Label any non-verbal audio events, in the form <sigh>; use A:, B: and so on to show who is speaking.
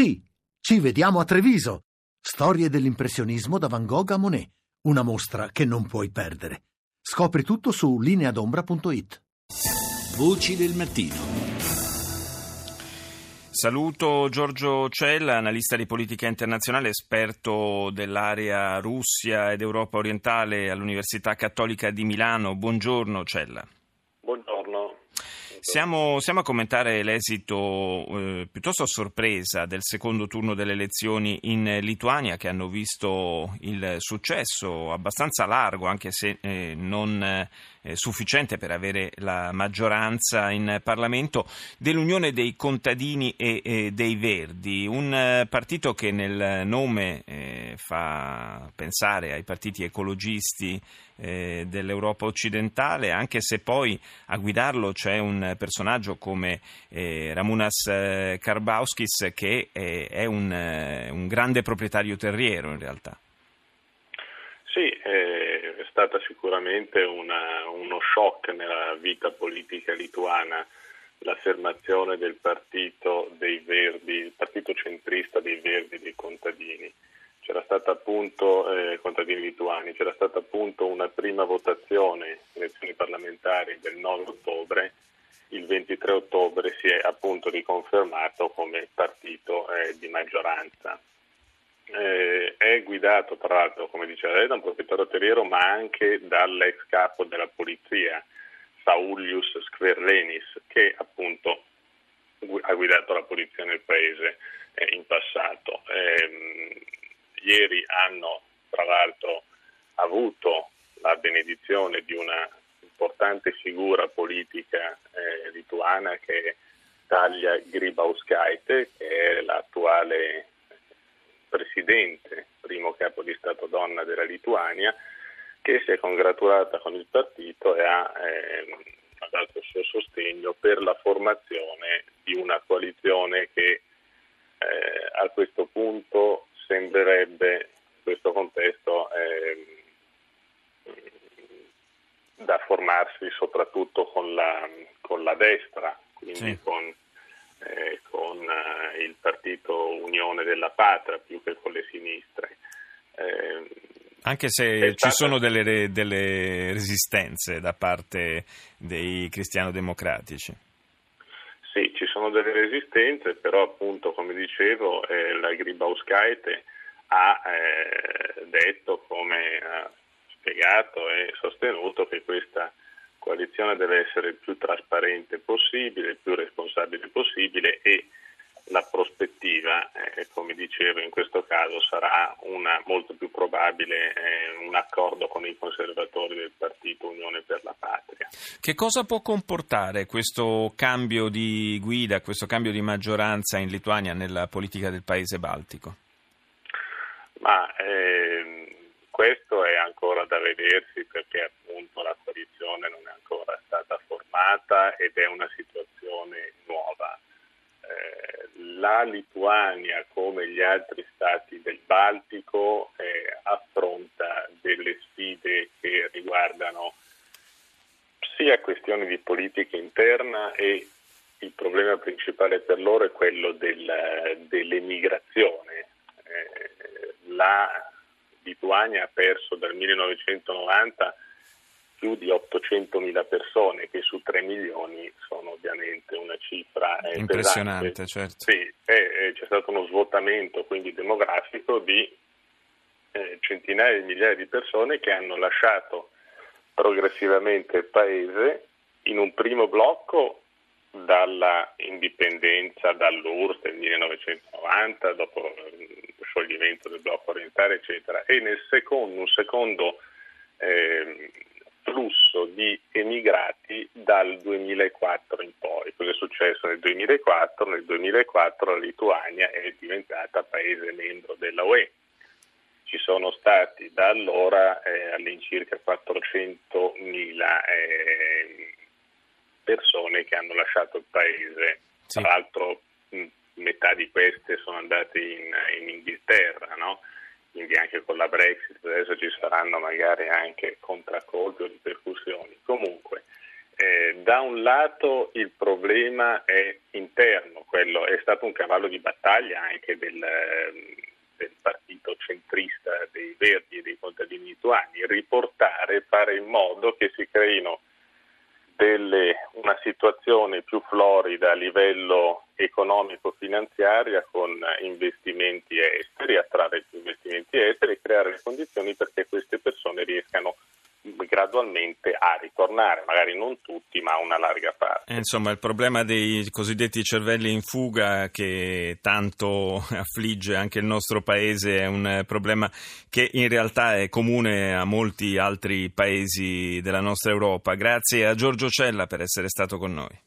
A: Sì, ci vediamo a Treviso. Storie dell'impressionismo da Van Gogh a Monet. Una mostra che non puoi perdere. Scopri tutto su lineadombra.it.
B: Voci del mattino.
C: Saluto Giorgio Cella, analista di politica internazionale, esperto dell'area Russia ed Europa orientale all'Università Cattolica di Milano. Buongiorno Cella. Siamo, siamo, a commentare l'esito eh, piuttosto a sorpresa del secondo turno delle elezioni in Lituania che hanno visto il successo abbastanza largo, anche se eh, non eh, sufficiente per avere la maggioranza in Parlamento, dell'Unione dei Contadini e, e dei Verdi, un eh, partito che nel nome eh, fa pensare ai partiti ecologisti eh, dell'Europa occidentale, anche se poi a guidarlo c'è un personaggio come eh, Ramunas eh, Karbauskis che è, è un, eh, un, grande proprietario terriero in realtà.
D: Sì, è stata sicuramente una, uno shock nella vita politica lituana l'affermazione del partito dei Verdi, il partito centrista dei Verdi dei contadini c'era stata appunto, eh, contadini lituani, c'era stata appunto prima votazione, elezioni parlamentari del 9 ottobre, il 23 ottobre si è appunto riconfermato come partito eh, di maggioranza. Eh, è guidato tra l'altro, come diceva lei, da un proprietario terriero, ma anche dall'ex capo della polizia, Saulius Skverlenis, che appunto ha guidato la polizia nel paese eh, in passato. Eh, ieri hanno tra l'altro avuto la benedizione di una importante figura politica eh, lituana che è Talia Grybauskaite, che è l'attuale presidente, primo capo di Stato donna della Lituania, che si è congratulata con il partito e ha, eh, dato il suo sostegno per la formazione di una coalizione che eh, a questo punto sembrerebbe questo contesto eh, formarsi soprattutto con la, con la destra, quindi sì. con, eh, con eh, il partito Unione della Patria più che con le sinistre.
C: Eh, anche se ci sono delle, delle, resistenze da parte dei cristiano-democratici.
D: Sì, ci sono delle resistenze, però appunto come dicevo eh, la Gribauskaite ha eh, detto, come ha spiegato e sostenuto che questa coalizione deve essere il più trasparente possibile, il più responsabile possibile e la prospettiva, eh, come dicevo, in questo caso sarà una, molto più probabile eh, un accordo con i conservatori del partito Unione per la Patria.
C: Che cosa può comportare questo cambio di guida, questo cambio di maggioranza in Lituania nella politica del paese baltico?
D: Ma ehm, questo è ancora da vedersi perché appunto la coalizione non è ancora stata è una situazione nuova la Lituania, come gli altri stati del Baltico, eh, affronta delle sfide che riguardano sia questioni di politica interna e il problema principale per loro è quello del, dell'emigrazione. Eh, la Lituania ha perso dal 1990 più di 800.000 persone, che su 3 milioni sono ovviamente una cifra
C: eh, impressionante.
D: Pesante.
C: Certo.
D: Sì, eh, c'è stato uno svuotamento quindi demografico di eh, centinaia di migliaia di persone che hanno lasciato progressivamente il paese in un primo blocco dalla indipendenza dall'URSS del 1990, dopo lo scioglimento del blocco orientale, eccetera, e nel secondo, un secondo eh, flusso di emigrati dal 2004 in poi. Cosa è successo nel 2004? Nel 2004 la Lituania è diventata paese membro della UE. Ci sono stati da allora eh, all'incirca 400.000 eh, persone che hanno lasciato il paese. Sì. Tra l'altro mh, metà di queste sono andate in, in Inghilterra, no? Quindi anche con la Brexit adesso ci saranno magari anche contraccolpi o ripercussioni. Comunque, eh, da un lato il problema è interno, quello è stato un cavallo di battaglia anche del, del partito centrista dei Verdi e dei contadini lituani, riportare, fare in modo che si creino delle, una situazione più florida a livello economico-finanziaria con investimenti esteri, attrarre investimenti esteri e creare le condizioni perché queste gradualmente a ritornare, magari non tutti, ma una larga parte.
C: Eh, insomma, il problema dei cosiddetti cervelli in fuga che tanto <laughs> affligge anche il nostro paese è un problema che in realtà è comune a molti altri paesi della nostra Europa. Grazie a Giorgio Cella per essere stato con noi.